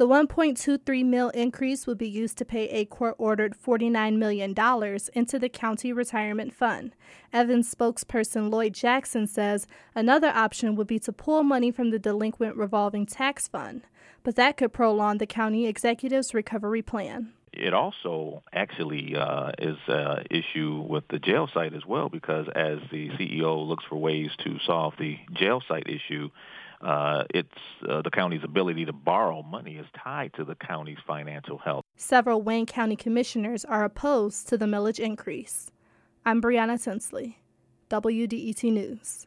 The 1.23 mill increase would be used to pay a court-ordered $49 million into the county retirement fund. Evans spokesperson Lloyd Jackson says another option would be to pull money from the delinquent revolving tax fund, but that could prolong the county executive's recovery plan. It also actually uh, is an issue with the jail site as well because as the CEO looks for ways to solve the jail site issue, uh, it's uh, the county's ability to borrow money is tied to the county's financial health. Several Wayne County commissioners are opposed to the millage increase. I'm Brianna Tinsley, WDET News.